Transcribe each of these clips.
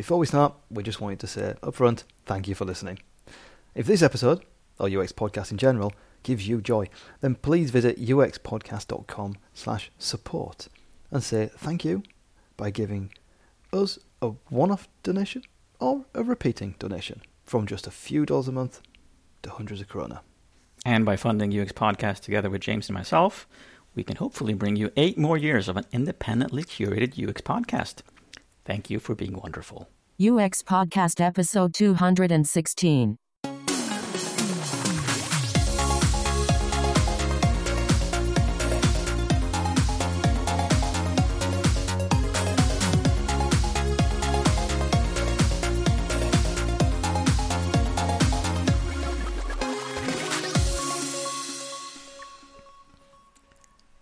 Before we start, we just wanted to say up front, thank you for listening. If this episode, or UX podcast in general, gives you joy, then please visit uxpodcast.com slash support and say thank you by giving us a one-off donation or a repeating donation from just a few dollars a month to hundreds of corona. And by funding UX Podcast together with James and myself, we can hopefully bring you eight more years of an independently curated UX podcast. Thank you for being wonderful. UX Podcast Episode 216.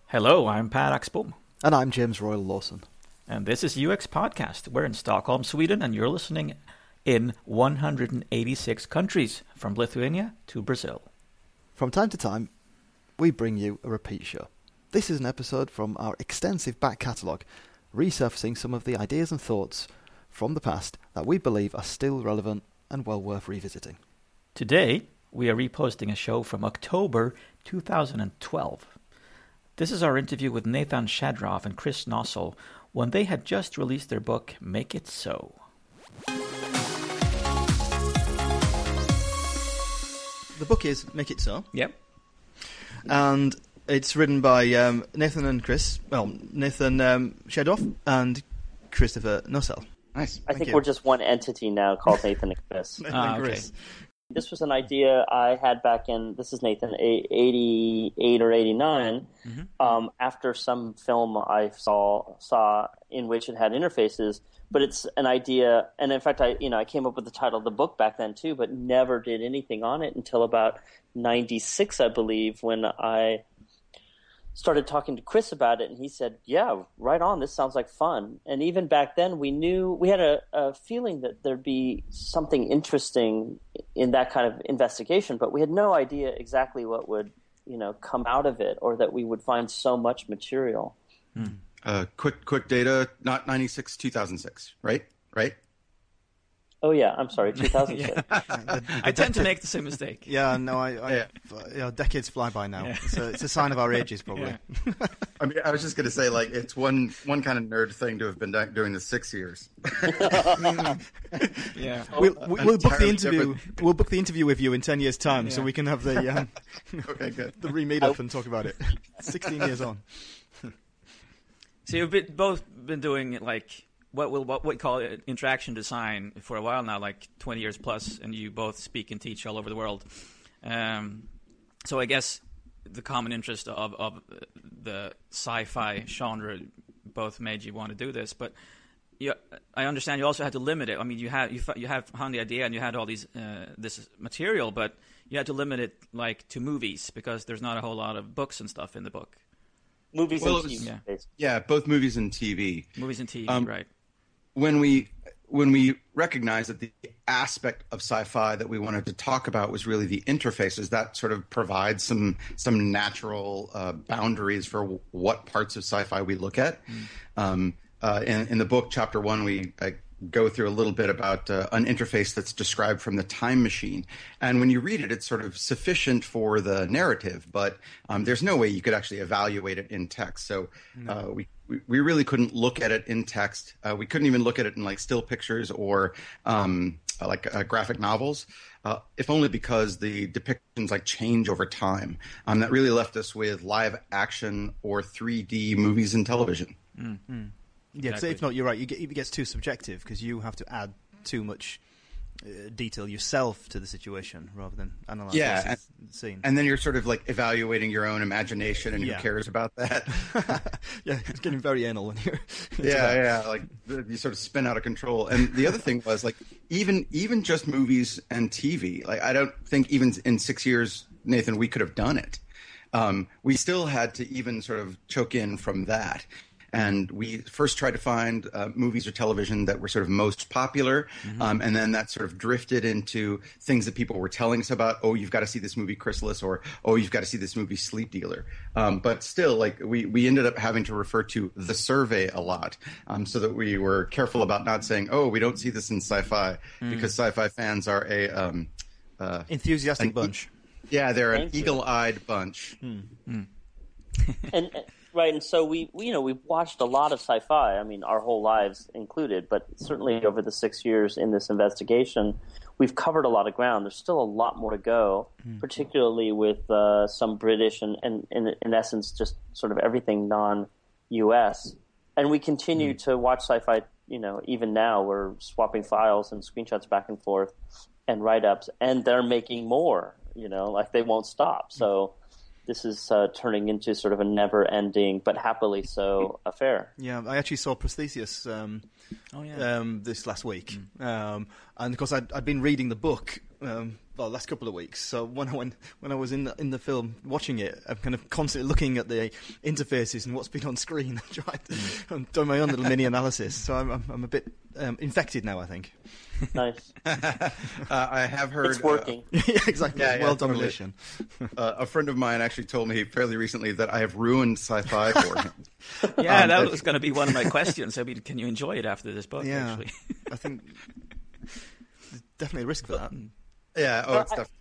Hello, I'm Per Axbom, And I'm James Royal Lawson. And this is UX Podcast. We're in Stockholm, Sweden, and you're listening in 186 countries, from Lithuania to Brazil. From time to time, we bring you a repeat show. This is an episode from our extensive back catalogue, resurfacing some of the ideas and thoughts from the past that we believe are still relevant and well worth revisiting. Today, we are reposting a show from October 2012. This is our interview with Nathan Shedroff and Chris Noessel when they had just released their book, Make It So. The book is Make It So, Yep. and it's written by um, Nathan and Chris. Well, Nathan um, Shedroff and Christopher Noessel. Nice. I Thank think you. we're just one entity now called Nathan and Chris. Nathan Ah, and okay. This was an idea I had back in, this is Nathan, 88 or 89, um, after some film I saw, saw in which it had interfaces. But it's an idea, and in fact, I you know I came up with the title of the book back then too, but never did anything on it until about '96, I believe, when I started talking to Chris about it, and he said, "Yeah, right on. This sounds like fun." And even back then, we knew we had a, a feeling that there'd be something interesting in that kind of investigation, but we had no idea exactly what would you know come out of it, or that we would find so much material. Uh, quick, quick data. Not ninety six, two thousand six. Right, right. Oh yeah, I'm sorry, 2006. I tend to make the same mistake. Yeah, no, I, I Yeah. you know, decades fly by now. It's, a, it's a sign of our ages, probably. I mean, I was just gonna say, like, it's one one kind of nerd thing to have been do- doing the six years. Yeah. We'll, we- we'll book the interview. different. We'll book the interview with you in ten years' time, so we can have the um, Okay, good. the re-meet up and talk about it. Sixteen years on. So you've been, both been doing like what will what we call it, interaction design for a while now, like 20 years plus, and you both speak and teach all over the world. Um, so I guess the common interest of, of the sci-fi genre both made you want to do this, but you, I understand you also had to limit it. I mean, you had you, fa- you have found the idea and you had all these uh, this material, but you had to limit it like to movies because there's not a whole lot of books and stuff in the book. Movies Well, and it was- TV. yeah. Yeah, both movies and TV. Movies and TV, Um, right? When we when we recognized that the aspect of sci-fi that we wanted to talk about was really the interfaces that sort of provides some some natural uh, boundaries for w- what parts of sci-fi we look at. Um, uh, in, in the book, chapter one, we uh, go through a little bit about uh, an interface that's described from the time machine, and when you read it, it's sort of sufficient for the narrative, but um, there's no way you could actually evaluate it in text. So uh, we we, really couldn't look at it in text. Uh, we couldn't even look at it in like still pictures or um, uh, like uh, graphic novels, uh, if only because the depictions like change over time. Um, that really left us with live action or 3D movies and television. Yeah, Exactly. if not, you're right. You get, it gets too subjective because you have to add too much uh, detail yourself to the situation rather than analyze Yeah, the scene. And then you're sort of like evaluating your own imagination, and Yeah. who cares about that? yeah, it's getting very anal in here. yeah, yeah, like you sort of spin out of control. And the other thing was like even even just movies and TV. Like I don't think even in six years, Nathan, we could have done it. Um, we still had to even sort of choke in from that. And we first tried to find uh, movies or television that were sort of most popular, um, and then that sort of drifted into things that people were telling us about. Oh, you've got to see this movie Chrysalis, or oh, you've got to see this movie Sleep Dealer. Um, but still, like we we ended up having to refer to the survey a lot, um, so that we were careful about not saying, oh, we don't see this in sci-fi because sci-fi fans are a um, uh, Enthusiastic An- bunch. yeah, they're an you. eagle-eyed bunch. and and- right and so we, we you know we've watched a lot of sci-fi i mean our whole lives included but certainly over the six years in this investigation we've covered a lot of ground. There's still a lot more to go particularly with uh, some british and, and, and in essence just sort of everything non-us and we continue to watch sci-fi you know even now. We're swapping files and screenshots back and forth and write-ups and they're making more you know like they won't stop. So this is uh, turning into sort of a never-ending, but happily so, affair. Yeah, I actually saw Prometheus um, Oh yeah. um, this last week, um, and of course I'd, I'd been reading the book. Well, last couple of weeks. So when I went, when I was in the, in the film watching it, I'm kind of constantly looking at the interfaces and what's been on screen. Trying to, I'm doing my own little mini analysis. So I'm, I'm, I'm a bit um, infected now. I think. Nice. Uh, I have heard It's working. yeah, exactly. Yeah, yeah, well done, totally. Uh, a friend of mine actually told me fairly recently that I have ruined sci-fi for him. yeah, um, that but- was going to be one of my questions. I mean, can you enjoy it after this book? Yeah, Actually, I think definitely a risk for that. Yeah, oh, Well, it's I- definitely.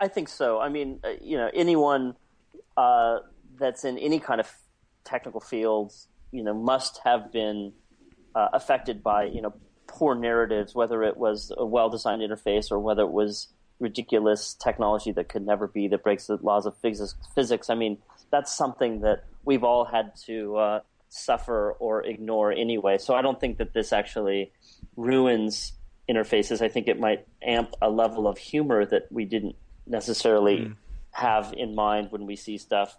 I think so. I mean, uh, you know, anyone uh, that's in any kind of technical fields, you know, must have been uh, affected by, you know, poor narratives, whether it was a well-designed interface or whether it was ridiculous technology that could never be that breaks the laws of physics. Physics. I mean, that's something that we've all had to uh, suffer or ignore anyway. So I don't think that this actually ruins interfaces. I think it might amp a level of humor that we didn't necessarily have in mind when we see stuff.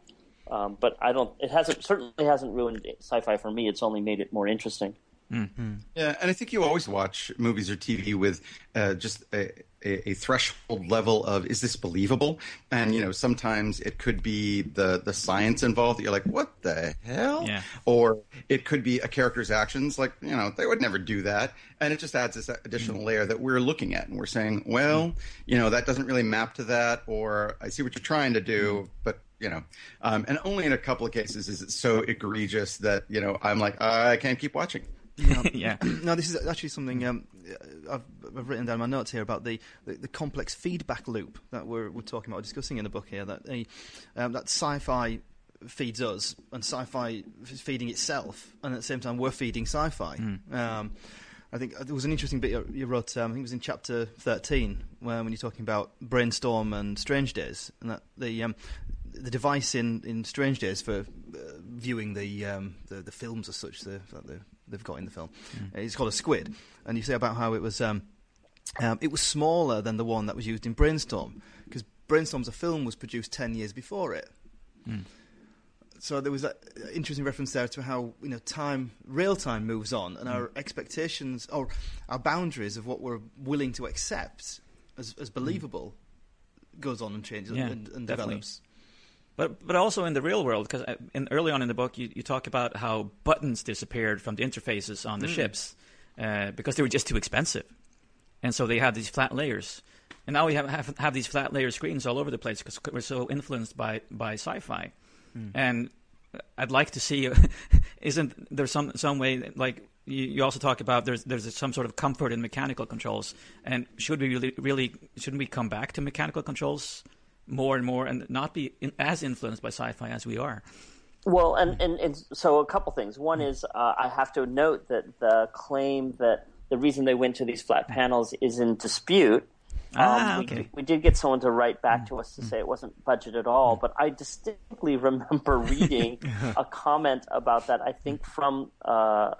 Um, but I don't. It hasn't certainly hasn't ruined sci-fi for me. It's only made it more interesting. Yeah, and I think you always watch movies or TV with uh, just a, a, a threshold level of is this believable? And you know, sometimes it could be the the science involved that you're like, what the hell? Yeah. Or it could be a character's actions, like you know, they would never do that, and it just adds this additional mm-hmm. layer that we're looking at, and we're saying, well, mm-hmm. you know, that doesn't really map to that, or I see what you're trying to do, mm-hmm. but you know, um, and only in a couple of cases is it so egregious that you know I'm like, I can't keep watching. yeah. No, this is actually something um, I've, I've written down my notes here about the, the, the complex feedback loop that we're, we're talking about, discussing in the book here. That a, um, that sci-fi feeds us, and sci-fi is feeding itself, and at the same time we're feeding sci-fi. Um, I think there was an interesting bit you- you wrote. Um, I think it was in chapter thirteen, where when you're talking about brainstorm and Strange Days, and that the um, the device in, in Strange Days for uh, viewing the, um, the the films as such the, the, they've got in the film. Uh, It's called a squid, and you say about how it was um, um, it was smaller than the one that was used in Brainstorm because Brainstorm's a film was produced ten years before it. So there was that interesting reference there to how you know time, real time moves on, and our expectations or our boundaries of what we're willing to accept as, as believable goes on and changes Yeah, and, and develops. But but also in the real world, because uh, in, early on in the book, you, you talk about how buttons disappeared from the interfaces on the hmm. ships uh, because they were just too expensive, and so they had these flat layers. And now we have have, have these flat layer screens all over the place because we're so influenced by by sci-fi. Hmm. And uh, I'd like to see, isn't there some some way like you, you also talk about there's there's some sort of comfort in mechanical controls, and should we really really shouldn't we come back to mechanical controls more and more and not be in, as influenced by sci-fi as we are? Well, and, and, and so a couple things. One is uh, I have to note that the claim that the reason they went to these flat panels is in dispute. Ah, we, okay. we did get someone to write back to us to say it wasn't budget at all, but I distinctly remember reading a comment about that. I think from uh,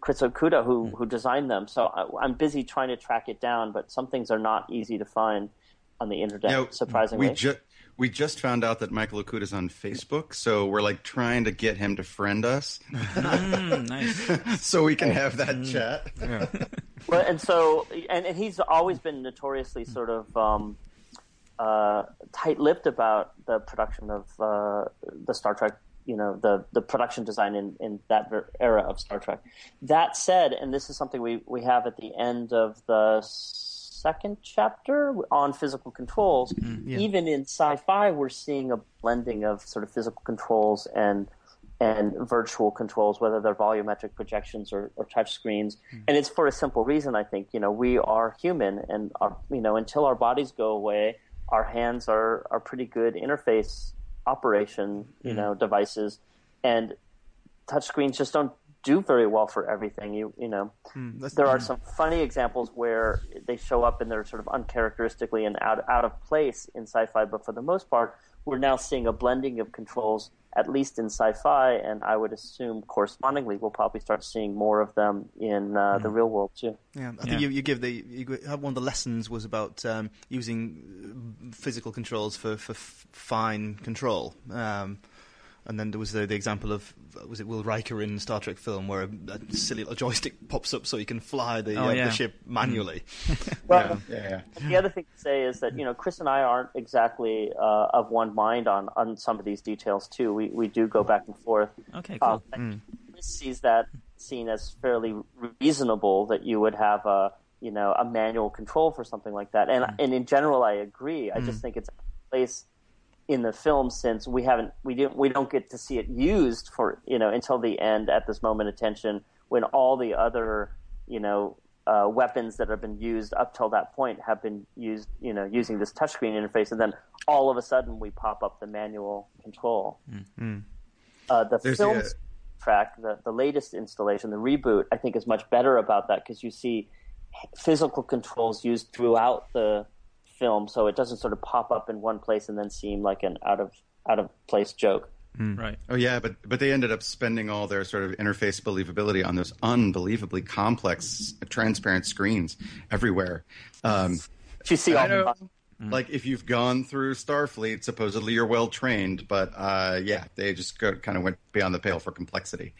Chris Okuda, who who designed them. So I, I'm busy trying to track it down, but some things are not easy to find on the internet. Now, surprisingly, we just we just found out that Michael Okuda's on Facebook, so we're like trying to get him to friend us Mm, nice. so we can have that chat. Well, and so, and, and he's always been notoriously sort of um, uh, tight-lipped about the production of uh, the Star Trek you know the the production design in, in that era of Star Trek. That said, and this is something we, we have at the end of the second chapter on physical controls. Mm, yeah. Even in sci-fi, we're seeing a blending of sort of physical controls and and virtual controls, whether they're volumetric projections or, or touch screens. Mm. And it's for a simple reason, I think. You know, we are human, and our, you know, until our bodies go away, our hands are are pretty good interface operation, you mm. know, devices, and touch screens just don't do very well for everything. You you know, that's- there are some funny examples where they show up and they're sort of uncharacteristically and out out of place in sci-fi, but for the most part, we're now seeing a blending of controls, at least in sci-fi, and I would assume correspondingly we'll probably start seeing more of them in uh, the real world too. Yeah, I think Yeah. you, you give the you one of the lessons was about um, using uh, physical controls for for f- fine control. Um, and then there was the, the example of was it Will Riker in Star Trek film where a, a silly little joystick pops up so you can fly the, Oh, uh, yeah. the ship manually. Well, Yeah, yeah. the other thing to say is that you know Chris and I aren't exactly uh, of one mind on, on some of these details too. We we do go back and forth. Okay, Uh, cool. Chris sees that scene as fairly reasonable that you would have a you know a manual control for something like that, and and in general I agree. I just think it's a place in the film since we haven't we didn't we don't get to see it used for you know until the end at this moment of tension when all the other you know uh, weapons that have been used up till that point have been used you know using this touchscreen interface and then all of a sudden we pop up the manual control. Uh, the There's film the- track, the, the latest installation, the reboot, I think is much better about that because you see physical controls used throughout the film, so it doesn't sort of pop up in one place and then seem like an out of out of place joke. Right. Oh yeah, but but they ended up spending all their sort of interface believability on those unbelievably complex, transparent screens everywhere. Um, You see all I know, the like if you've gone through Starfleet, supposedly you're well trained, but uh, yeah, they just go, kind of went beyond the pale for complexity.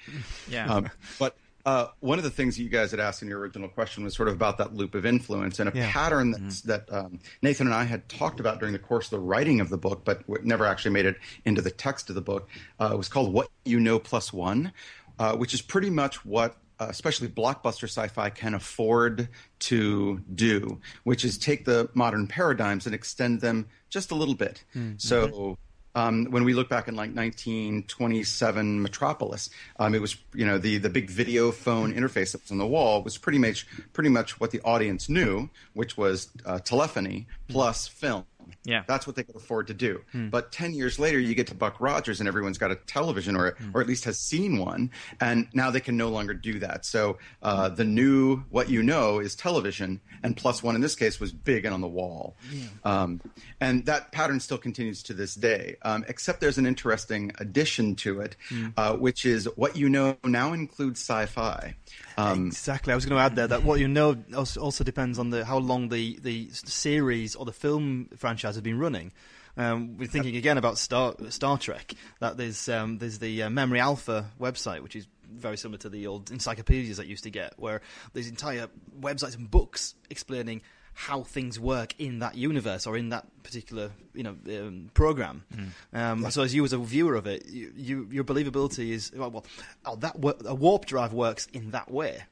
Yeah. Um, but uh, one of the things that you guys had asked in your original question was sort of about that loop of influence and a Yeah. pattern that's, that um, Nathan and I had talked about during the course of the writing of the book, but never actually made it into the text of the book. Uh, it was called "What You Know Plus One," uh, which is pretty much what. Uh, especially blockbuster sci-fi can afford to do, which is take the modern paradigms and extend them just a little bit. So um, when we look back in like 1927 Metropolis, um, it was you know the the big video phone interface that was on the wall was pretty much pretty much what the audience knew, which was uh, telephony plus film. Yeah. That's what they could afford to do. But 10 years later, you get to Buck Rogers and everyone's got a television or, or at least has seen one. And now they can no longer do that. So uh, the new, what you know is television. And plus one in this case was big and on the wall. Um, and that pattern still continues to this day, um, except there's an interesting addition to it, uh, which is what you know now includes sci fi. Um, Exactly. I was going to add there that what you know also, depends on the how long the, the series or the film franchise has been running. Um, we're thinking again about Star Star Trek. That there's um, there's the uh, Memory Alpha website, which is very similar to the old encyclopedias that you used to get, where there's entire websites and books explaining how things work in that universe or in that particular you know um, program. Um, so as you as a viewer of it, you, you, your believability is well, well oh, that wo- a warp drive works in that way.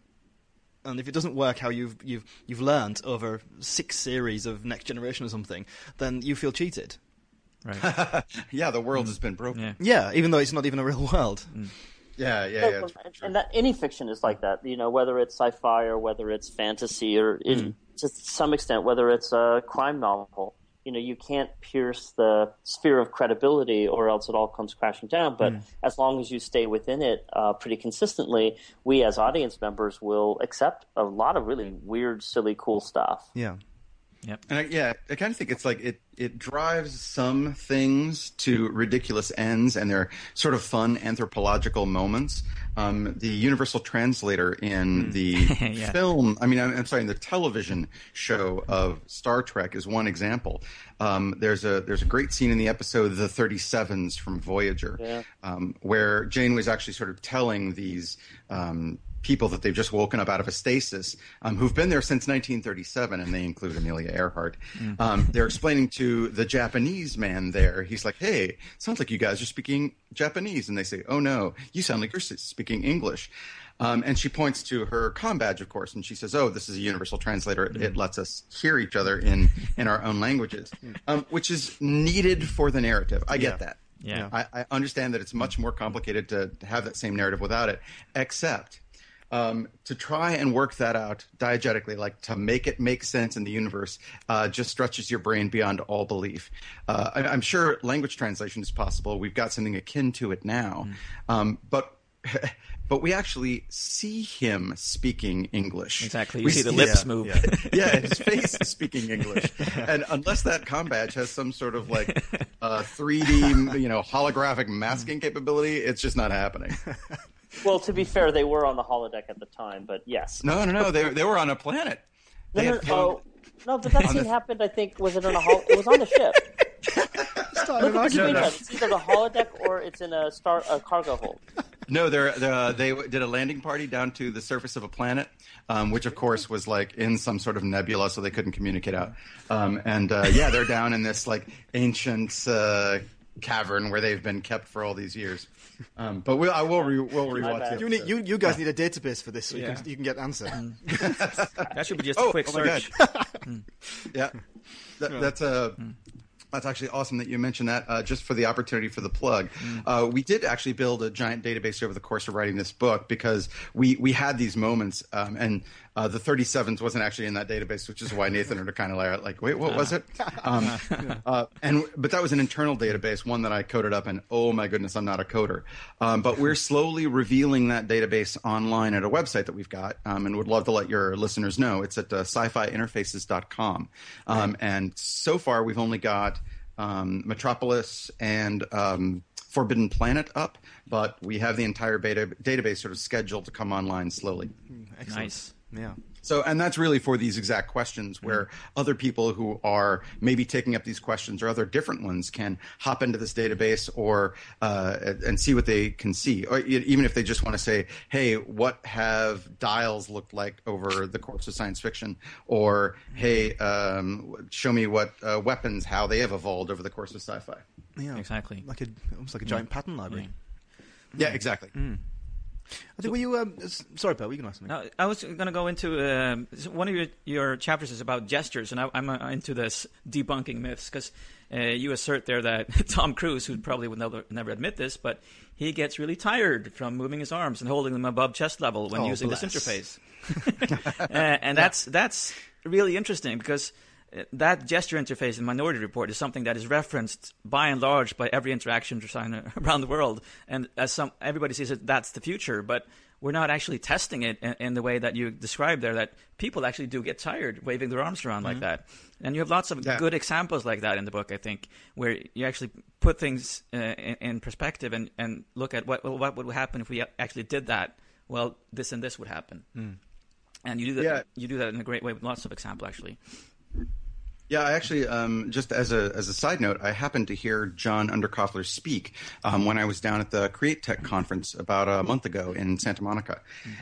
And if it doesn't work how you've you've you've learned over six series of Next Generation or something, then you feel cheated. Right. yeah, the world has been broken. Yeah. Yeah, even though it's not even a real world. Yeah, yeah, yeah. and, and that any fiction is like that. You know, whether it's sci-fi or whether it's fantasy or in, to some extent whether it's a crime novel. You know, you can't pierce the sphere of credibility, or else it all comes crashing down. But as long as you stay within it uh, pretty consistently, we as audience members will accept a lot of really weird, silly, cool stuff. Yeah. And I, yeah, I kind of think it's like it it drives some things to ridiculous ends, and they're sort of fun anthropological moments. Um, the universal translator in the Yeah. film, I mean, I'm, I'm sorry, in the television show of Star Trek is one example. Um, there's a there's a great scene in the episode The 37s from Voyager, Yeah. um, where Janeway actually sort of telling these um, people that they've just woken up out of a stasis, um, who've been there since 1937, and they include Amelia Earhart. Um, they're explaining to the Japanese man there, he's like, "Hey, sounds like you guys are speaking Japanese," and they say, "Oh no, you sound like you're speaking English." Um, and she points to her com badge, of course, and she says, "Oh, this is a universal translator. It, it lets us hear each other in in our own languages, um, which is needed for the narrative. I get Yeah. that. Yeah. I, I understand that it's much more complicated to, to have that same narrative without it, except um, to try and work that out diegetically, like to make it make sense in the universe, uh, just stretches your brain beyond all belief. Uh, I, I'm sure language translation is possible. We've got something akin to it now, um, but. But we actually see him speaking English. Exactly. You We see the lips yeah, move. yeah. yeah, his face is speaking English, and unless that com badge has some sort of like uh, 3D, you know, holographic masking capability, it's just not happening. Well, to be fair, they were on the holodeck at the time, but yes. No, no, no, they they were on a planet. No, They no, had no, oh, no, but that scene the- happened. I think was it on a hol- it was on the ship. Look at the arguing. no. It's either the holodeck or it's in a star a cargo hold. No, they're, they're, they did a landing party down to the surface of a planet, um, which of course was like in some sort of nebula, so they couldn't communicate out. Um, and uh, yeah, they're down in this like ancient uh, cavern where they've been kept for all these years. Um, but we'll, I will re, we'll rewatch bad. it. You, need, you, you guys need a database for this so you, Yeah. can, you can get answer. That should be just Oh, a quick oh search. Yeah, that, that's uh, that's actually awesome that you mentioned that. Uh, just for the opportunity for the plug, uh, we did actually build a giant database over the course of writing this book because we we had these moments, um, and uh, the 37s wasn't actually in that database, which is why Nathan are kind of like, like, wait, what was it? Um, uh, and but that was an internal database, one that I coded up, and oh my goodness, I'm not a coder. Um, but we're slowly revealing that database online at a website that we've got, um, and would love to let your listeners know. It's at uh, sci-fi-interfaces.com, um, and so far we've only got um, Metropolis and um, Forbidden Planet up, but we have the entire beta database sort of scheduled to come online slowly. Excellent. Nice. Yeah. So, and that's really for these exact questions where other people who are maybe taking up these questions or other different ones can hop into this database or uh, and see what they can see, or even if they just want to say, "Hey, what have dials looked like over the course of science fiction?" or "Hey, um, show me what uh, weapons, how they have evolved over the course of sci-fi." Yeah. Exactly. Like a almost like a giant pattern library. Yeah, exactly. I think were you um, sorry, Paul, were you going to ask me? No, I was going to go into um, one of your, your chapters is about gestures, and I, I'm uh, into this debunking myths because uh, you assert there that Tom Cruise, who probably would never, never admit this, but he gets really tired from moving his arms and holding them above chest level when Oh, using bless. this interface. uh, and that's that's really interesting because uh, that gesture interface in Minority Report is something that is referenced by and large by every interaction designer around the world, and as some everybody sees it, that's the future. But we're not actually testing it in, in the way that you described there. That people actually do get tired waving their arms around like that, and you have lots of Yeah. good examples like that in the book. I think where you actually put things uh, in, in perspective and, and look at what well, what would happen if we actually did that. Well, this and this would happen. And you do that. Yeah. You do that in a great way with lots of example, actually. Yeah, I actually, um, just as a as a side note, I happened to hear John Underkoffler speak um, when I was down at the Create Tech conference about a month ago in Santa Monica,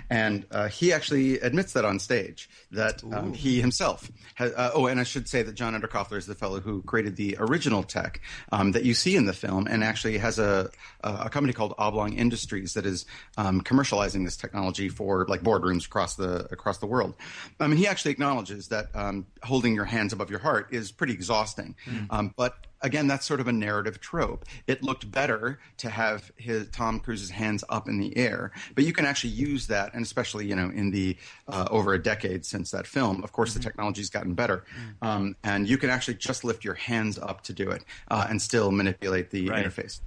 and uh, he actually admits that on stage that um, he himself has. Uh, oh, and I should say that John Underkoffler is the fellow who created the original tech um, that you see in the film, and actually has a a company called Oblong Industries that is um, commercializing this technology for like boardrooms across the across the world. I mean, he actually acknowledges that um, holding your hands above your heart is pretty exhausting. Um, but again, that's sort of a narrative trope. It looked better to have his Tom Cruise's hands up in the air, but you can actually use that, and especially you know in the uh, over a decade since that film, of course, the technology's gotten better, um, and you can actually just lift your hands up to do it uh, and still manipulate the Right. interface.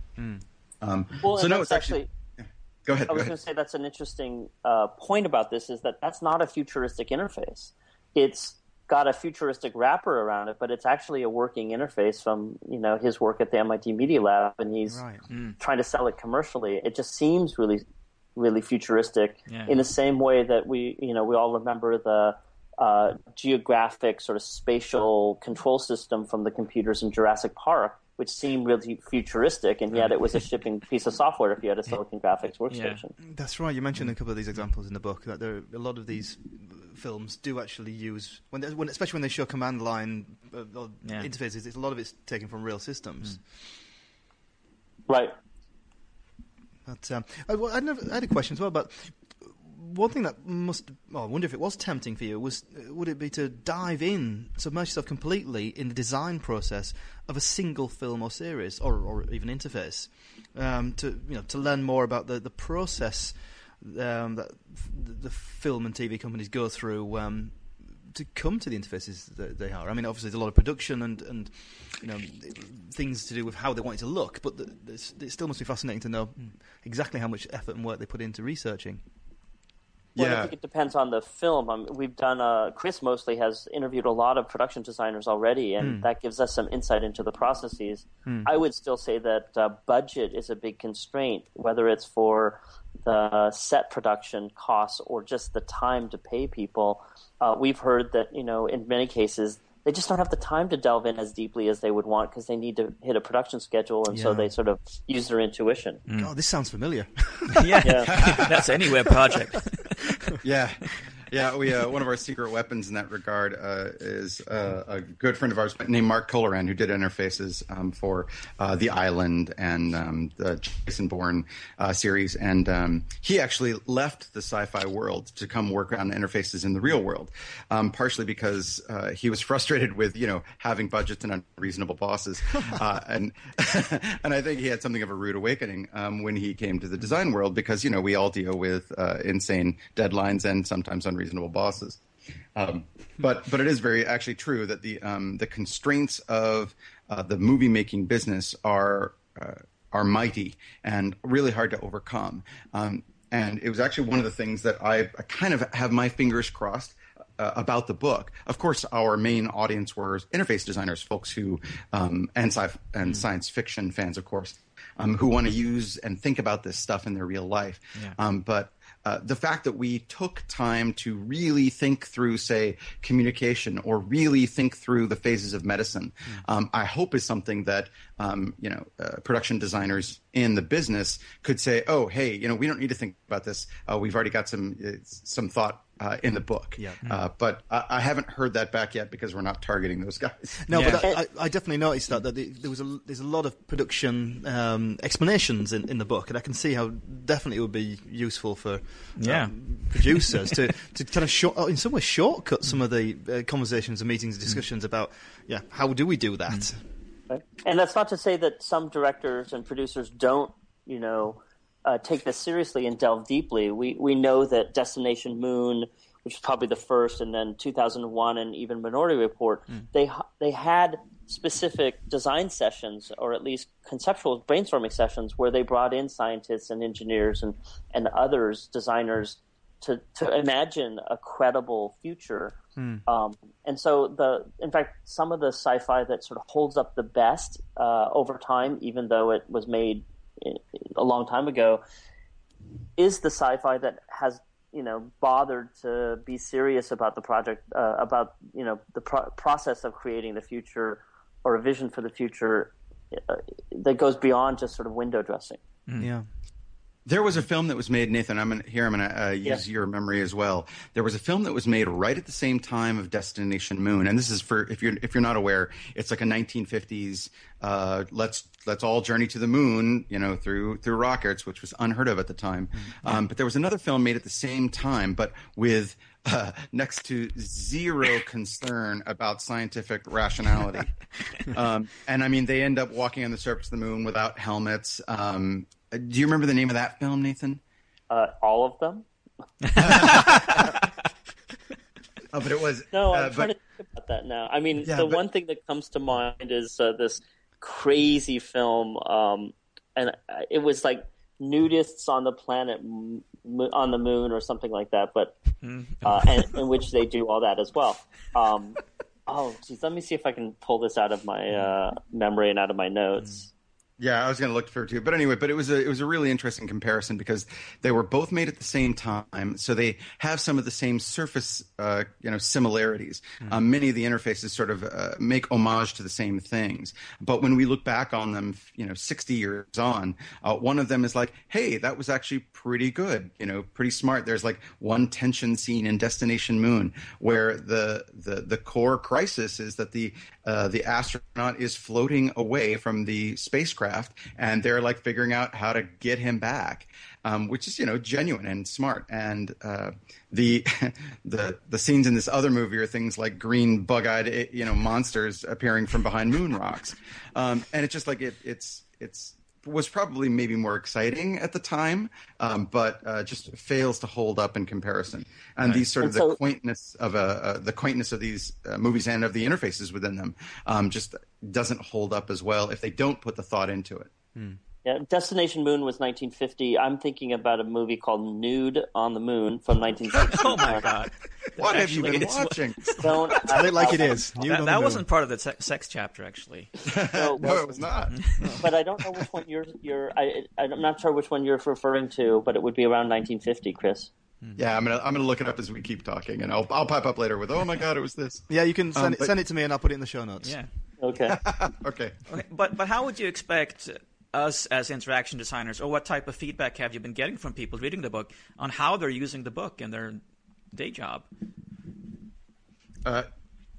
Um, Well, so no, it's actually. Go ahead. I was going to say that's an interesting uh, point about this is that that's not a futuristic interface. It's got a futuristic wrapper around it, but it's actually a working interface from you know his work at the MIT Media Lab, and he's Right. trying to sell it commercially. It just seems really, really futuristic Yeah. in the same way that we you know we all remember the. Uh, geographic sort of spatial control system from the computers in Jurassic Park which seemed really futuristic, and yet it was a shipping piece of software if you had a Silicon Graphics workstation. That's right. You mentioned a couple of these examples in the book that there a lot of these films do actually use when, when especially when they show command line uh, or Yeah. interfaces. It's, a lot of it's taken from real systems. Right. But um, I, I, never, I had a question as well. But one thing that must, well, I wonder if it was tempting for you was, uh, would it be to dive in, submerge yourself completely in the design process of a single film or series, or, or even interface, um, to you know to learn more about the the process um, that f- the film and TV companies go through. Um, to come to the interfaces that they are. I mean, obviously, there's a lot of production and, and you know things to do with how they want it to look, but the, it still must be fascinating to know exactly how much effort and work they put into researching. Well, I Yeah. think it depends on the film. Um, we've done. Uh, Chris mostly has interviewed a lot of production designers already, and that gives us some insight into the processes. I would still say that uh, budget is a big constraint, whether it's for the set production costs or just the time to pay people. Uh, we've heard that you know, in many cases, they just don't have the time to delve in as deeply as they would want because they need to hit a production schedule, and so they sort of use their intuition. God, this sounds familiar. yeah, Yeah. that's anywhere web project. yeah yeah we uh, one of our secret weapons in that regard uh, is uh, a good friend of ours named mark Coleran, who did interfaces um, for uh, the island and um, the jason bourne uh, series. And um, he actually left the sci-fi world to come work on interfaces in the real world um, partially because uh, he was frustrated with you know having budgets and unreasonable bosses. Uh, and and i think he had something of a rude awakening um, when he came to the design world because you know we all deal with uh, insane deadlines and sometimes unreasonable bosses. Um, but but it is very actually true that the um, the constraints of uh, the movie making business are uh, are mighty and really hard to overcome. Um, and it was actually one of the things that I, I kind of have my fingers crossed uh, about the book. Of course, our main audience were interface designers, folks who um, and sci and science fiction fans, of course, um, who want to use and think about this stuff in their real life. Um, but uh, the fact that we took time to really think through, say, communication or really think through the phases of medicine, um, I hope is something that um, you know uh, production designers in the business could say, "Oh, hey, you know, we don't need to think about this. Uh, we've already got some uh, some thought." Uh, in the book, Yeah. Uh, but I, I haven't heard that back yet because we're not targeting those guys. No, Yeah. but I, I I definitely noticed that, that the, there was a there's a lot of production um, explanations in, in the book, and I can see how definitely it would be useful for Yeah. um, producers to, to kind of short, in some way shortcut some of the uh, conversations and meetings and discussions about yeah how do we do that? Right? And that's not to say that some directors and producers don't, you know, uh, take this seriously and delve deeply. We we know that Destination Moon, which was probably the first, and then 2001, and even Minority Report, they they had specific design sessions, or at least conceptual brainstorming sessions, where they brought in scientists and engineers and and others, designers, to to imagine a credible future. Um, and so the, in fact, some of the sci-fi that sort of holds up the best uh, over time, even though it was made a long time ago, is the sci-fi that has you know bothered to be serious about the project, uh, about you know the pro- process of creating the future or a vision for the future uh, that goes beyond just sort of window dressing. Yeah, There was a film that was made, Nathan. I'm gonna, here. I'm going to uh, use Yeah. your memory as well. There was a film that was made right at the same time of Destination Moon, and this is for if you're if you're not aware, it's like a 1950s. Uh, let's let's all journey to the moon, you know, through through rockets, which was unheard of at the time. Um, but there was another film made at the same time, but with uh, next to zero concern about scientific rationality. um, and I mean, they end up walking on the surface of the moon without helmets. Um, do you remember the name of that film, Nathan? Uh, all of them? Oh, but it was No, I'm uh, trying but to think about that now. I mean, Yeah, the but- one thing that comes to mind is uh, this crazy film, um, and it was like nudists on the planet on the moon or something like that, but uh, and, in which they do all that as well. Um, oh, geez, let me see if I can pull this out of my uh, memory and out of my notes. Yeah, I was going to look for it too, but anyway, but it was a it was a really interesting comparison because they were both made at the same time, so they have some of the same surface, uh, you know, similarities. Um, many of the interfaces sort of uh, make homage to the same things, but when we look back on them, you know, sixty years on, uh, one of them is like, hey, that was actually pretty good, you know, pretty smart. There's like one tension scene in Destination Moon where the the the core crisis is that the uh, the astronaut is floating away from the spacecraft and they're like figuring out how to get him back um, which is you know genuine and smart. And uh, the the the scenes in this other movie are things like green bug-eyed you know monsters appearing from behind moon rocks. Um, and it's just like it it's it's was probably maybe more exciting at the time, um, but uh, just fails to hold up in comparison. And these sort of And so- the quaintness of uh, uh, the quaintness of these uh, movies and of the interfaces within them um, just doesn't hold up as well if they don't put the thought into it. Yeah, Destination Moon was 1950. I'm thinking about a movie called Nude on the Moon from 1960. Oh my god! What have you Actually, been watching? Don't Tell it like it is. Nude That, on that the wasn't part of the se- sex chapter, actually. No, no, it was not. but I don't know which one you're. you're I, I'm not sure which one you're referring to, but it would be around 1950, Chris. Yeah, I'm gonna I'm gonna look it up as we keep talking, and I'll I'll pipe up later with oh my god, it was this. Yeah, you can send, Um, it, but- send it to me and I'll put it in the show notes. Yeah. Okay. Okay. Okay, but but how would you expect us as interaction designers, or what type of feedback have you been getting from people reading the book on how they're using the book in their day job? Uh,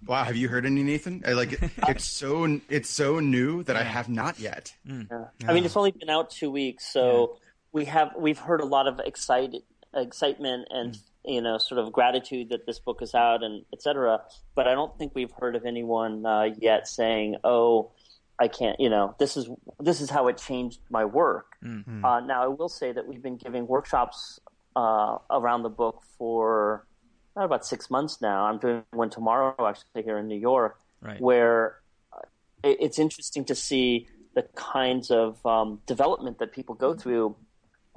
wow, have you heard any Nathan? I like it, it's so it's so new that I have not yet. Yeah. I mean, it's only been out two weeks, so we have we've heard a lot of excited excitement and you know sort of gratitude that this book is out and etc. But I don't think we've heard of anyone uh, yet saying, "Oh, I can't." You know, this is this is how it changed my work. Uh, now, I will say that we've been giving workshops uh, around the book for not about six months now. I'm doing one tomorrow, actually, here in New York, Right. where it, it's interesting to see the kinds of um, development that people go through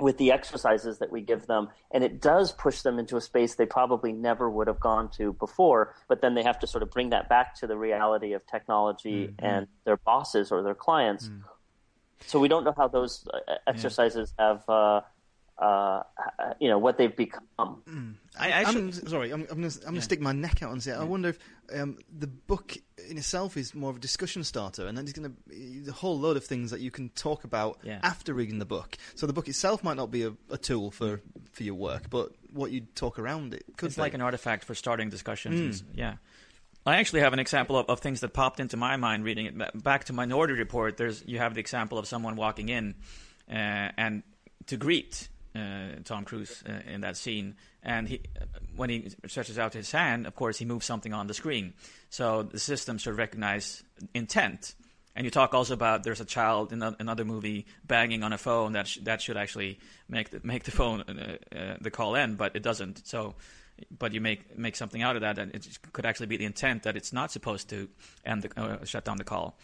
with the exercises that we give them and it does push them into a space they probably never would have gone to before but then they have to sort of bring that back to the reality of technology and their bosses or their clients. So we don't know how those uh, exercises have uh, uh, you know what they've become I actually, I'm sorry. I'm, I'm going to I'm gonna stick my neck out and say I wonder if um, the book in itself is more of a discussion starter, and then it's going to be a whole load of things that you can talk about Yeah. after reading the book. So the book itself might not be a, a tool for for your work, but what you talk around it could it's be. like an artifact for starting discussions. and s- yeah. I actually have an example of, of things that popped into my mind reading it. Back to Minority Report, there's you have the example of someone walking in uh, and to greet uh, Tom Cruise uh, in that scene, and he when he stretches out his hand, of course, he moves something on the screen. So the system sort of recognize intent. And you talk also about there's a child in a, another movie banging on a phone that sh- that should actually make the, make the phone uh, uh, the call end, but it doesn't. So, but you make make something out of that, and it could actually be the intent that it's not supposed to end the, uh, shut down the call.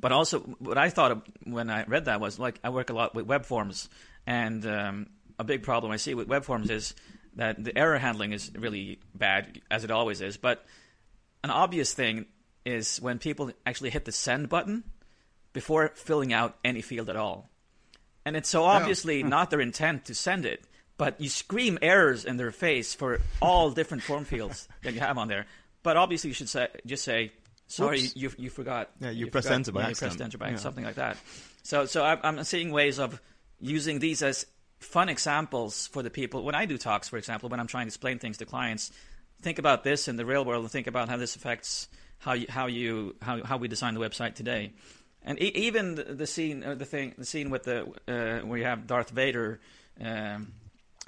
But also, what I thought of when I read that was like I work a lot with web forms, and um, a big problem I see with web forms is that the error handling is really bad, as it always is. But an obvious thing is when people actually hit the send button before filling out any field at all. And it's so obviously not their intent to send it, but you scream errors in their face for all different form fields that you have on there. But obviously, you should say just say, "Sorry, you you forgot." Yeah, you pressed forgot- enter by yeah, you accident. pressed enter by Yeah. something like that. So, so I'm, I'm seeing ways of using these as fun examples for the people when I do talks, for example, when I'm trying to explain things to clients. Think about this in the real world, and think about how this affects how you how you how, how we design the website today. And e- even the, the scene, uh, the thing, the scene with the uh, where you have Darth Vader. Um,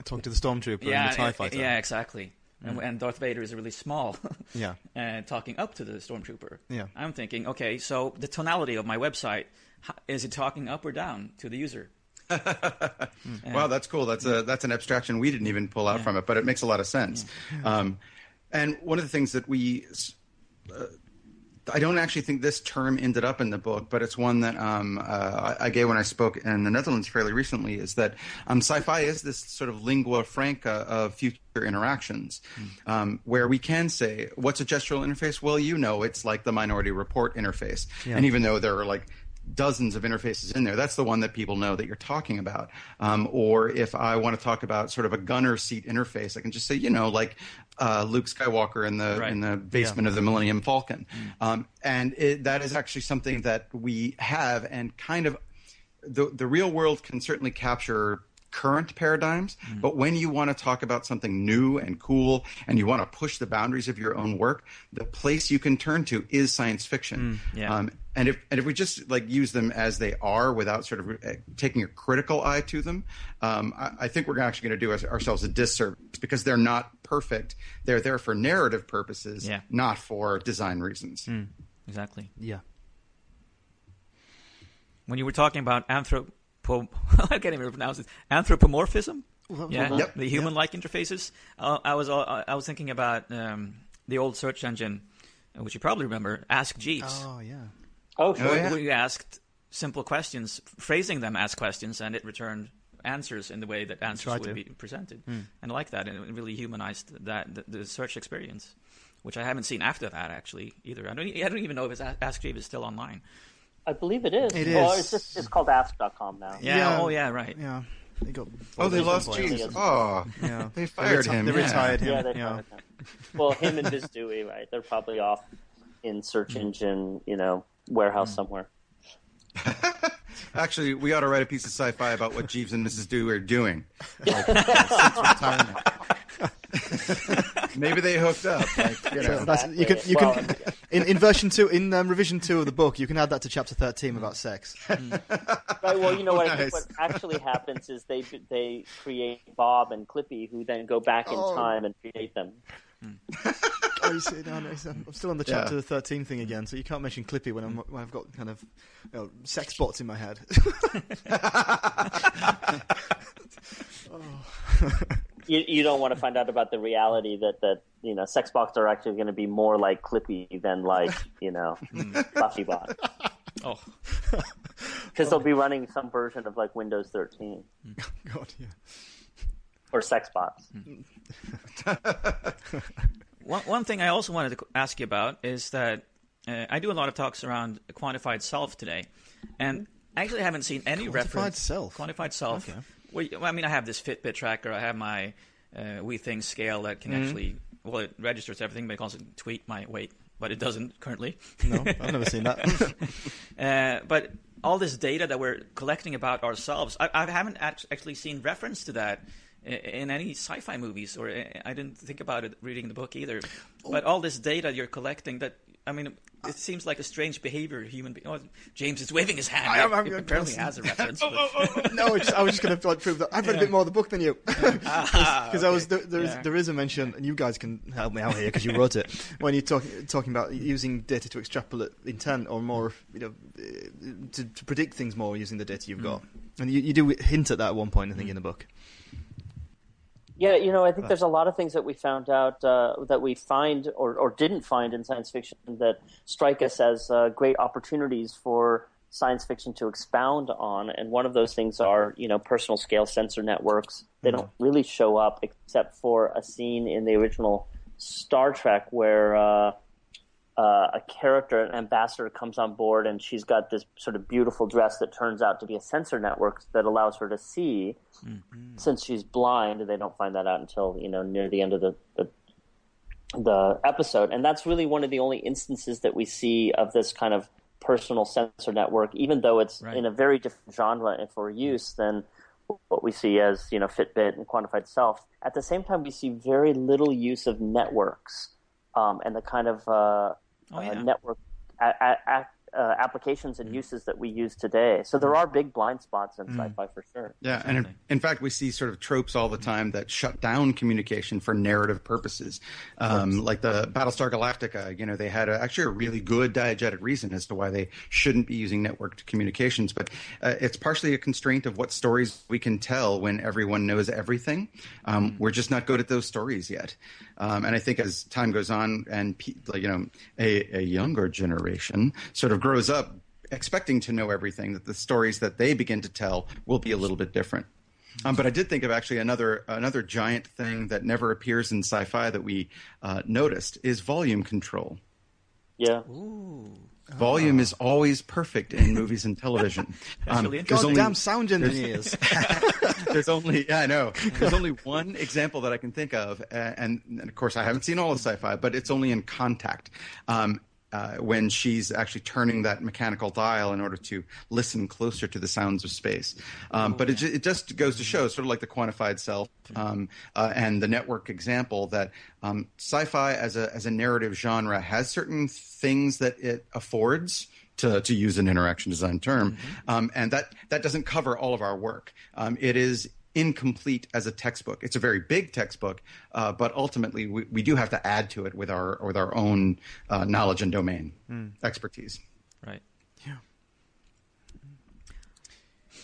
Talk to the stormtrooper yeah, and the Tie Fighter. yeah, exactly. And, and Darth Vader is really small, Yeah. uh, talking up to the stormtrooper. Yeah. I'm thinking, okay, so the tonality of my website is it talking up or down to the user? Wow, that's cool. That's a that's an abstraction we didn't even pull out from it, but it makes a lot of sense. Um, and one of the things that we, uh, I don't actually think this term ended up in the book, but it's one that um, uh, I I gave when I spoke in the Netherlands fairly recently. Is that um, sci-fi is this sort of lingua franca of future interactions, um, where we can say, "What's a gestural interface?" Well, you know, it's like the Minority Report interface, and even though there are like dozens of interfaces in there, that's the one that people know that you're talking about. Um, or if I want to talk about sort of a gunner seat interface, I can just say, you know, like uh, Luke Skywalker in the Right. in the basement of the Millennium Falcon, um, and it, that is actually something that we have and kind of the the real world can certainly capture current paradigms but when you want to talk about something new and cool and you want to push the boundaries of your own work the place you can turn to is science fiction yeah. um, and if and if we just like use them as they are without sort of uh, taking a critical eye to them um, I, I think we're actually going to do ourselves a disservice because they're not perfect they're there for narrative purposes Yeah. not for design reasons Exactly. Yeah. When you were talking about anthropo, I can't even pronounce it. Anthropomorphism. yeah, Yep. the human-like interfaces. Uh, I was uh, I was thinking about um, the old search engine, uh, which you probably remember, Ask Jeeves. Oh yeah. Oh, sure. Oh, yeah. where you asked simple questions, phrasing them as questions, and it returned answers in the way that answers would to. be presented. And I like that, and it really humanized that the, the search experience, which I haven't seen after that actually either. I don't, e- I don't even know if it's Ask Jeeves is still online. I believe it is. It Well, is. it's just it's called Ask.com now. Yeah. Yeah. Oh yeah. Right. Yeah. They got. oh they Well, lost boy. Jeeves oh Yeah. They fired reti- him, They yeah. retired him. Yeah, they yeah. fired him. Well, him and Ms. Dewey, right? They're probably off in search mm. engine, you know, warehouse mm. somewhere. Actually, we ought to write a piece of sci-fi about what Jeeves and Mrs. Dewey are doing. Like, since retirement. Maybe they hooked up. Like, you know. That's, you can you Well, can in, in version two in um, revision two of the book you can add that to chapter thirteen about sex. Right. Well, you know what? I think what actually happens is they they create Bob and Clippy, who then go back in Oh. time and create them. oh, you see, no, no, um, I'm still on the Yeah. chapter thirteen thing again, so you can't mention Clippy when I'm when I've got kind of you know, sex bots in my head. You, you don't want to find out about the reality that that you know sex bots are actually going to be more like Clippy than like you know hmm. Buffy bot Oh. because they'll be running some version of like Windows 13 hmm. God, yeah. or sex bots. Hmm. One, one thing I also wanted to ask you about is that uh, I do a lot of talks around quantified self today, and actually I haven't seen any Quantified reference. self? Quantified self. Okay. Well, y- well, I mean, I have this Fitbit tracker. I have my uh, Withings scale that Mm-hmm. can actually, well, it registers everything, but it can also tweet my weight, but it doesn't currently. No, I've never seen that. Uh, but all this data that we're collecting about ourselves, I, I haven't actually seen reference to that in any sci-fi movies, or uh, I didn't think about it reading the book either. But all this data you're collecting, that I mean, it seems like a strange behavior. Human, be- oh, James is waving his hand. I am- I'm- I'm- apparently has a reference. Oh, but- oh, oh, no, it's just, I was just going to like, prove that I've read a bit more of the book than you. Ah, because I was there, there, is, Yeah. there is a mention, and you guys can help me out here because you wrote it when you're talking talking about using data to extrapolate intent or more, you know, uh, to, to predict things more using the data you've hmm. got. And you, you do hint at that at one point, I think, hmm. in the book. Yeah, you know, I think there's a lot of things that we found out uh, that we find or, or didn't find in science fiction that strike us as uh, great opportunities for science fiction to expound on. And one of those things are, you know, personal scale sensor networks. They don't really show up except for a scene in the original Star Trek where uh, uh, a character, an ambassador, comes on board and she's got this sort of beautiful dress that turns out to be a sensor network that allows her to see. Since she's blind, they don't find that out until you know near the end of the, the the episode, and that's really one of the only instances that we see of this kind of personal sensor network, even though it's Right. in a very different genre and for use than what we see as you know Fitbit and quantified self. At the same time, we see very little use of networks um, and the kind of uh, Oh, yeah. uh, network a- a- a- uh, applications and uses that we use today. So there are big blind spots in sci-fi for sure. Yeah, and in, in fact, we see sort of tropes all the time that shut down communication for narrative purposes, um, like the Battlestar Galactica. You know, they had a, actually a really good diegetic reason as to why they shouldn't be using networked communications, but uh, it's partially a constraint of what stories we can tell when everyone knows everything. Um, We're just not good at those stories yet, um, and I think as time goes on and you know a, a younger generation sort of grows up expecting to know everything, that the stories that they begin to tell will be a little bit different. Um, but I did think of actually another another giant thing that never appears in sci-fi that we uh, noticed is volume control. Yeah. Volume is always perfect in movies and television. Um, really there's only- Goddamn sound engineers. there's only yeah, I know. There's only one example that I can think of, uh, and, and of course I haven't seen all of sci-fi, but it's only in Contact. Um, uh, when she's actually turning that mechanical dial in order to listen closer to the sounds of space. Um, but it, ju- it just goes to show, sort of like the quantified self um, uh, and the network example, that um, sci-fi as a as a narrative genre has certain things that it affords to, to use an interaction design term, um, and that that doesn't cover all of our work. Um, it is incomplete as a textbook. It's a very big textbook, uh, but ultimately we, we do have to add to it with our with our own uh, knowledge and domain expertise. Right. Yeah.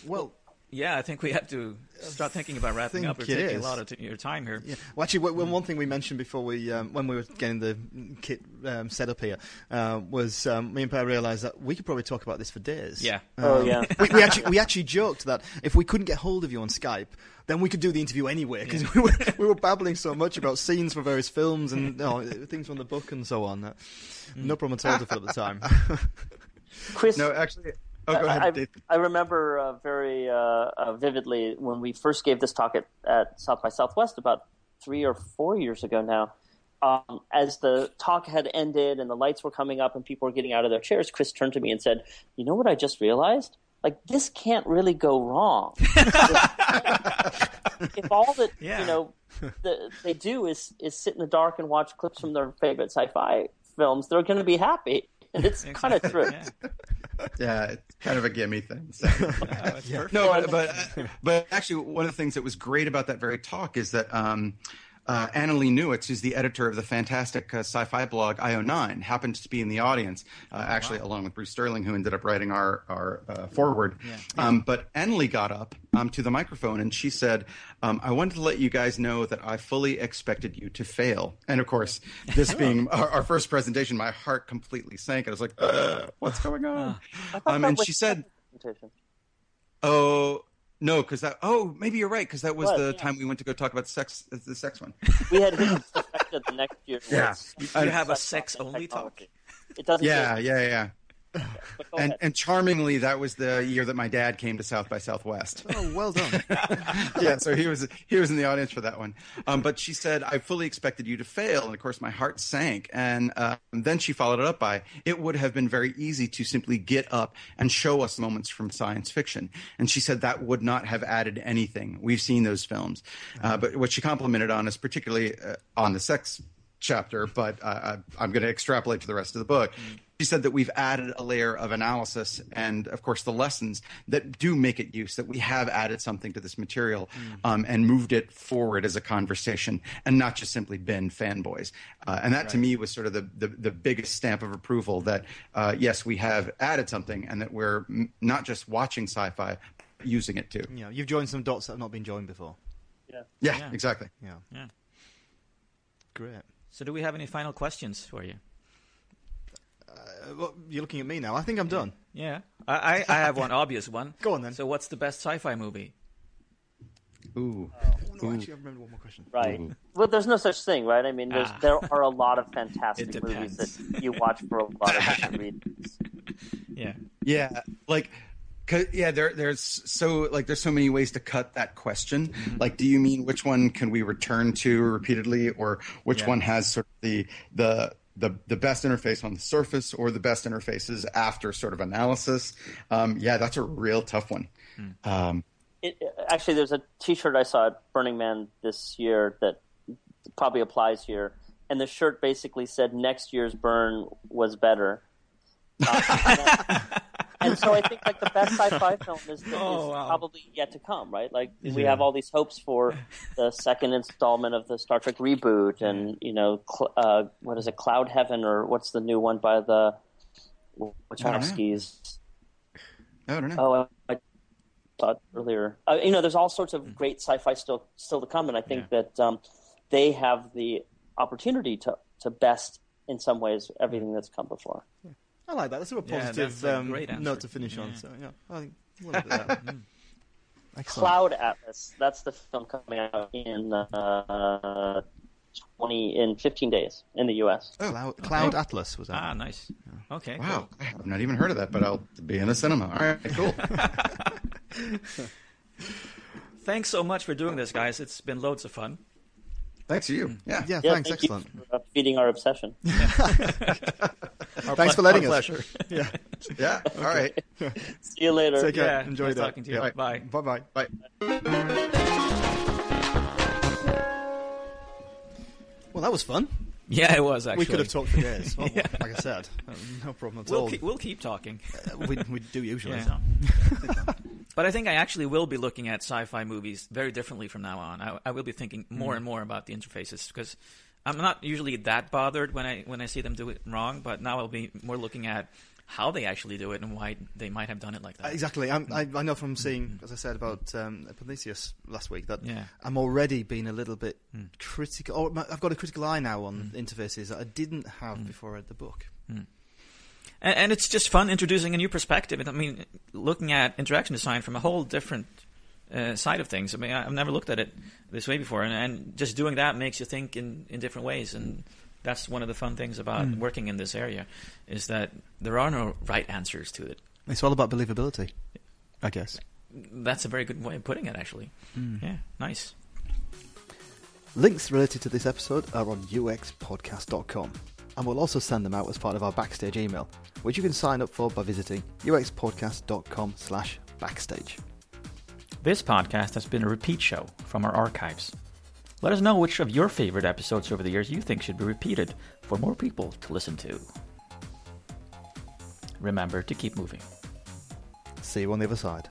Well, Yeah, I think we have to start thinking about wrapping up. We're think it taking a lot of t- your time here. Yeah. Well, actually, w- w- one thing we mentioned before we, um, when we were getting the kit um, set up here, uh, was um, me and Per realised that we could probably talk about this for days. Yeah. Oh yeah. we, we actually we actually joked that if we couldn't get hold of you on Skype, then we could do the interview anyway because we, were, we were babbling so much about scenes from various films and you know, things from the book and so on. that No problem at all to fill up the time. Chris, No, actually, oh, go ahead, I, Dave. I remember uh, very uh, uh, vividly when we first gave this talk at, at South by Southwest about three or four years ago now. Um, as the talk had ended and the lights were coming up and people were getting out of their chairs, Chris turned to me and said, "You know what I just realized? Like this can't really go wrong. if all that Yeah. you know the, they do is is sit in the dark and watch clips from their favorite sci-fi films, they're going to be happy." And it's kind of true. Yeah. Yeah, it's kind of a gimme thing. so. No, it's perfect. No, but but, uh, but actually, one of the things that was great about that very talk is that um, uh, Annalee Newitz, who's the editor of the fantastic uh, sci-fi blog IO9, happened to be in the audience, uh, actually, along with Bruce Sterling, who ended up writing our our uh, foreword. Um, but Annalee got up um, to the microphone and she said, um, "I wanted to let you guys know that I fully expected you to fail." And of course, this being our, our first presentation, my heart completely sank. I was like, "What's going on?" I Um, and she said. Oh no, because that. Oh, maybe you're right. Because that was Was, the yeah. time we went to go talk about sex. The sex one. We had him suspected the next year. Yeah. was You have a sex sex-only talk. It doesn't. Yeah, get- yeah, yeah. But And and charmingly, that was the year that my dad came to South by Southwest. oh, well done. yeah, so he was he was in the audience for that one. Um, but she said, "I fully expected you to fail," and of course, my heart sank. And uh, then she followed it up by, "It would have been very easy to simply get up and show us moments from science fiction." And she said that would not have added anything. We've seen those films, uh, but what she complimented on is particularly uh, on the sex chapter. But uh, I, I'm going to extrapolate to the rest of the book. She said that we've added a layer of analysis and, of course, the lessons that do make it use, that we have added something to this material um, and moved it forward as a conversation and not just simply been fanboys. Uh, and that to me was sort of the, the, the biggest stamp of approval that, uh, yes, we have added something and that we're m- not just watching sci fi, but using it too. you know, you've joined some dots that have not been joined before. Yeah. Yeah, Yeah. exactly. Yeah, Yeah. great. So, do we have any final questions for you? Uh, well, you're looking at me now. I think I'm done. Yeah, I, I, I have one obvious one. Go on then. So, what's the best sci-fi movie? Ooh. Oh, no, actually, I remember one more question. Right. Well, there's no such thing, right? I mean, there's, Ah. there are a lot of fantastic movies that you watch for a lot of different reasons. Yeah. Yeah, Like, yeah, there, there's so like there's so many ways to cut that question. Like, do you mean which one can we return to repeatedly, or which Yeah. one has sort of the the the the best interface on the surface, or the best interfaces after sort of analysis? Um, yeah, that's a real tough one. Um, It, actually, there's a T-shirt I saw at Burning Man this year that probably applies here, and the shirt basically said "Next year's burn was better." Uh, and so I think like the best sci-fi film is, is Oh, wow. probably yet to come, right? Like we have all these hopes for the second installment of the Star Trek reboot, and you know, cl- uh, what is it, Cloud Heaven, or what's the new one by the Wachowskis? I don't know. Oh, I, I thought earlier. Uh, you know, there's all sorts of great sci-fi still still to come, and I think that um, they have the opportunity to to best in some ways everything that's come before. I like that. That's a real Yeah, positive that's a um, great note to finish on. So yeah, I think we'll look at that. Excellent. Cloud Atlas. That's the film coming out in uh, twenty in fifteen days in the U.S. Oh, Cloud, Cloud Atlas was that? Ah, nice. Okay. Wow, I have not even heard of that, but I'll be in the cinema. All right, cool. Thanks so much for doing this, guys. It's been loads of fun. Thanks to you. Yeah. Yeah, Yeah, thanks, thank excellent. you for uh, feeding our obsession. Our Thanks ple- for letting our us. pleasure. Yeah, Yeah. All right. See you later. take care. Yeah, Enjoy nice that. talking to you. Yeah. Bye. Bye bye. Bye. Well, that was fun. Yeah, it was actually. We could have talked for days. Well, Yeah. Like I said, no problem at We'll all. keep, we'll keep talking. Uh, we, we do usually. Yeah. But I think I actually will be looking at sci-fi movies very differently from now on. I, I will be thinking more mm-hmm. and more about the interfaces because I'm not usually that bothered when I when I see them do it wrong. But now I'll be more looking at how they actually do it and why they might have done it like that. Exactly. I'm, I, mm-hmm. I know from seeing, mm-hmm. as I said about um, Prometheus last week, that Yeah. I'm already being a little bit mm. critical. Or I've got a critical eye now on interfaces that I didn't have mm. before I read the book. Mm. And, and it's just fun introducing a new perspective. I mean, looking at interaction design from a whole different uh, side of things. I mean, I- I've never looked at it this way before, and, and just doing that makes you think in, in different ways. And that's one of the fun things about working in this area, is that there are no right answers to it. It's all about believability, I guess. That's a very good way of putting it, actually. Yeah, nice. Links related to this episode are on uxpodcast.com, and we'll also send them out as part of our backstage email, which you can sign up for by visiting uxpodcast.com slash backstage. This podcast has been a repeat show from our archives. Let us know which of your favorite episodes over the years you think should be repeated for more people to listen to. Remember to keep moving. See you on the other side.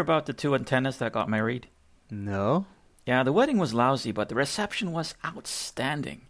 Hear about the two antennas that got married? No? Yeah, the wedding was lousy, but the reception was outstanding.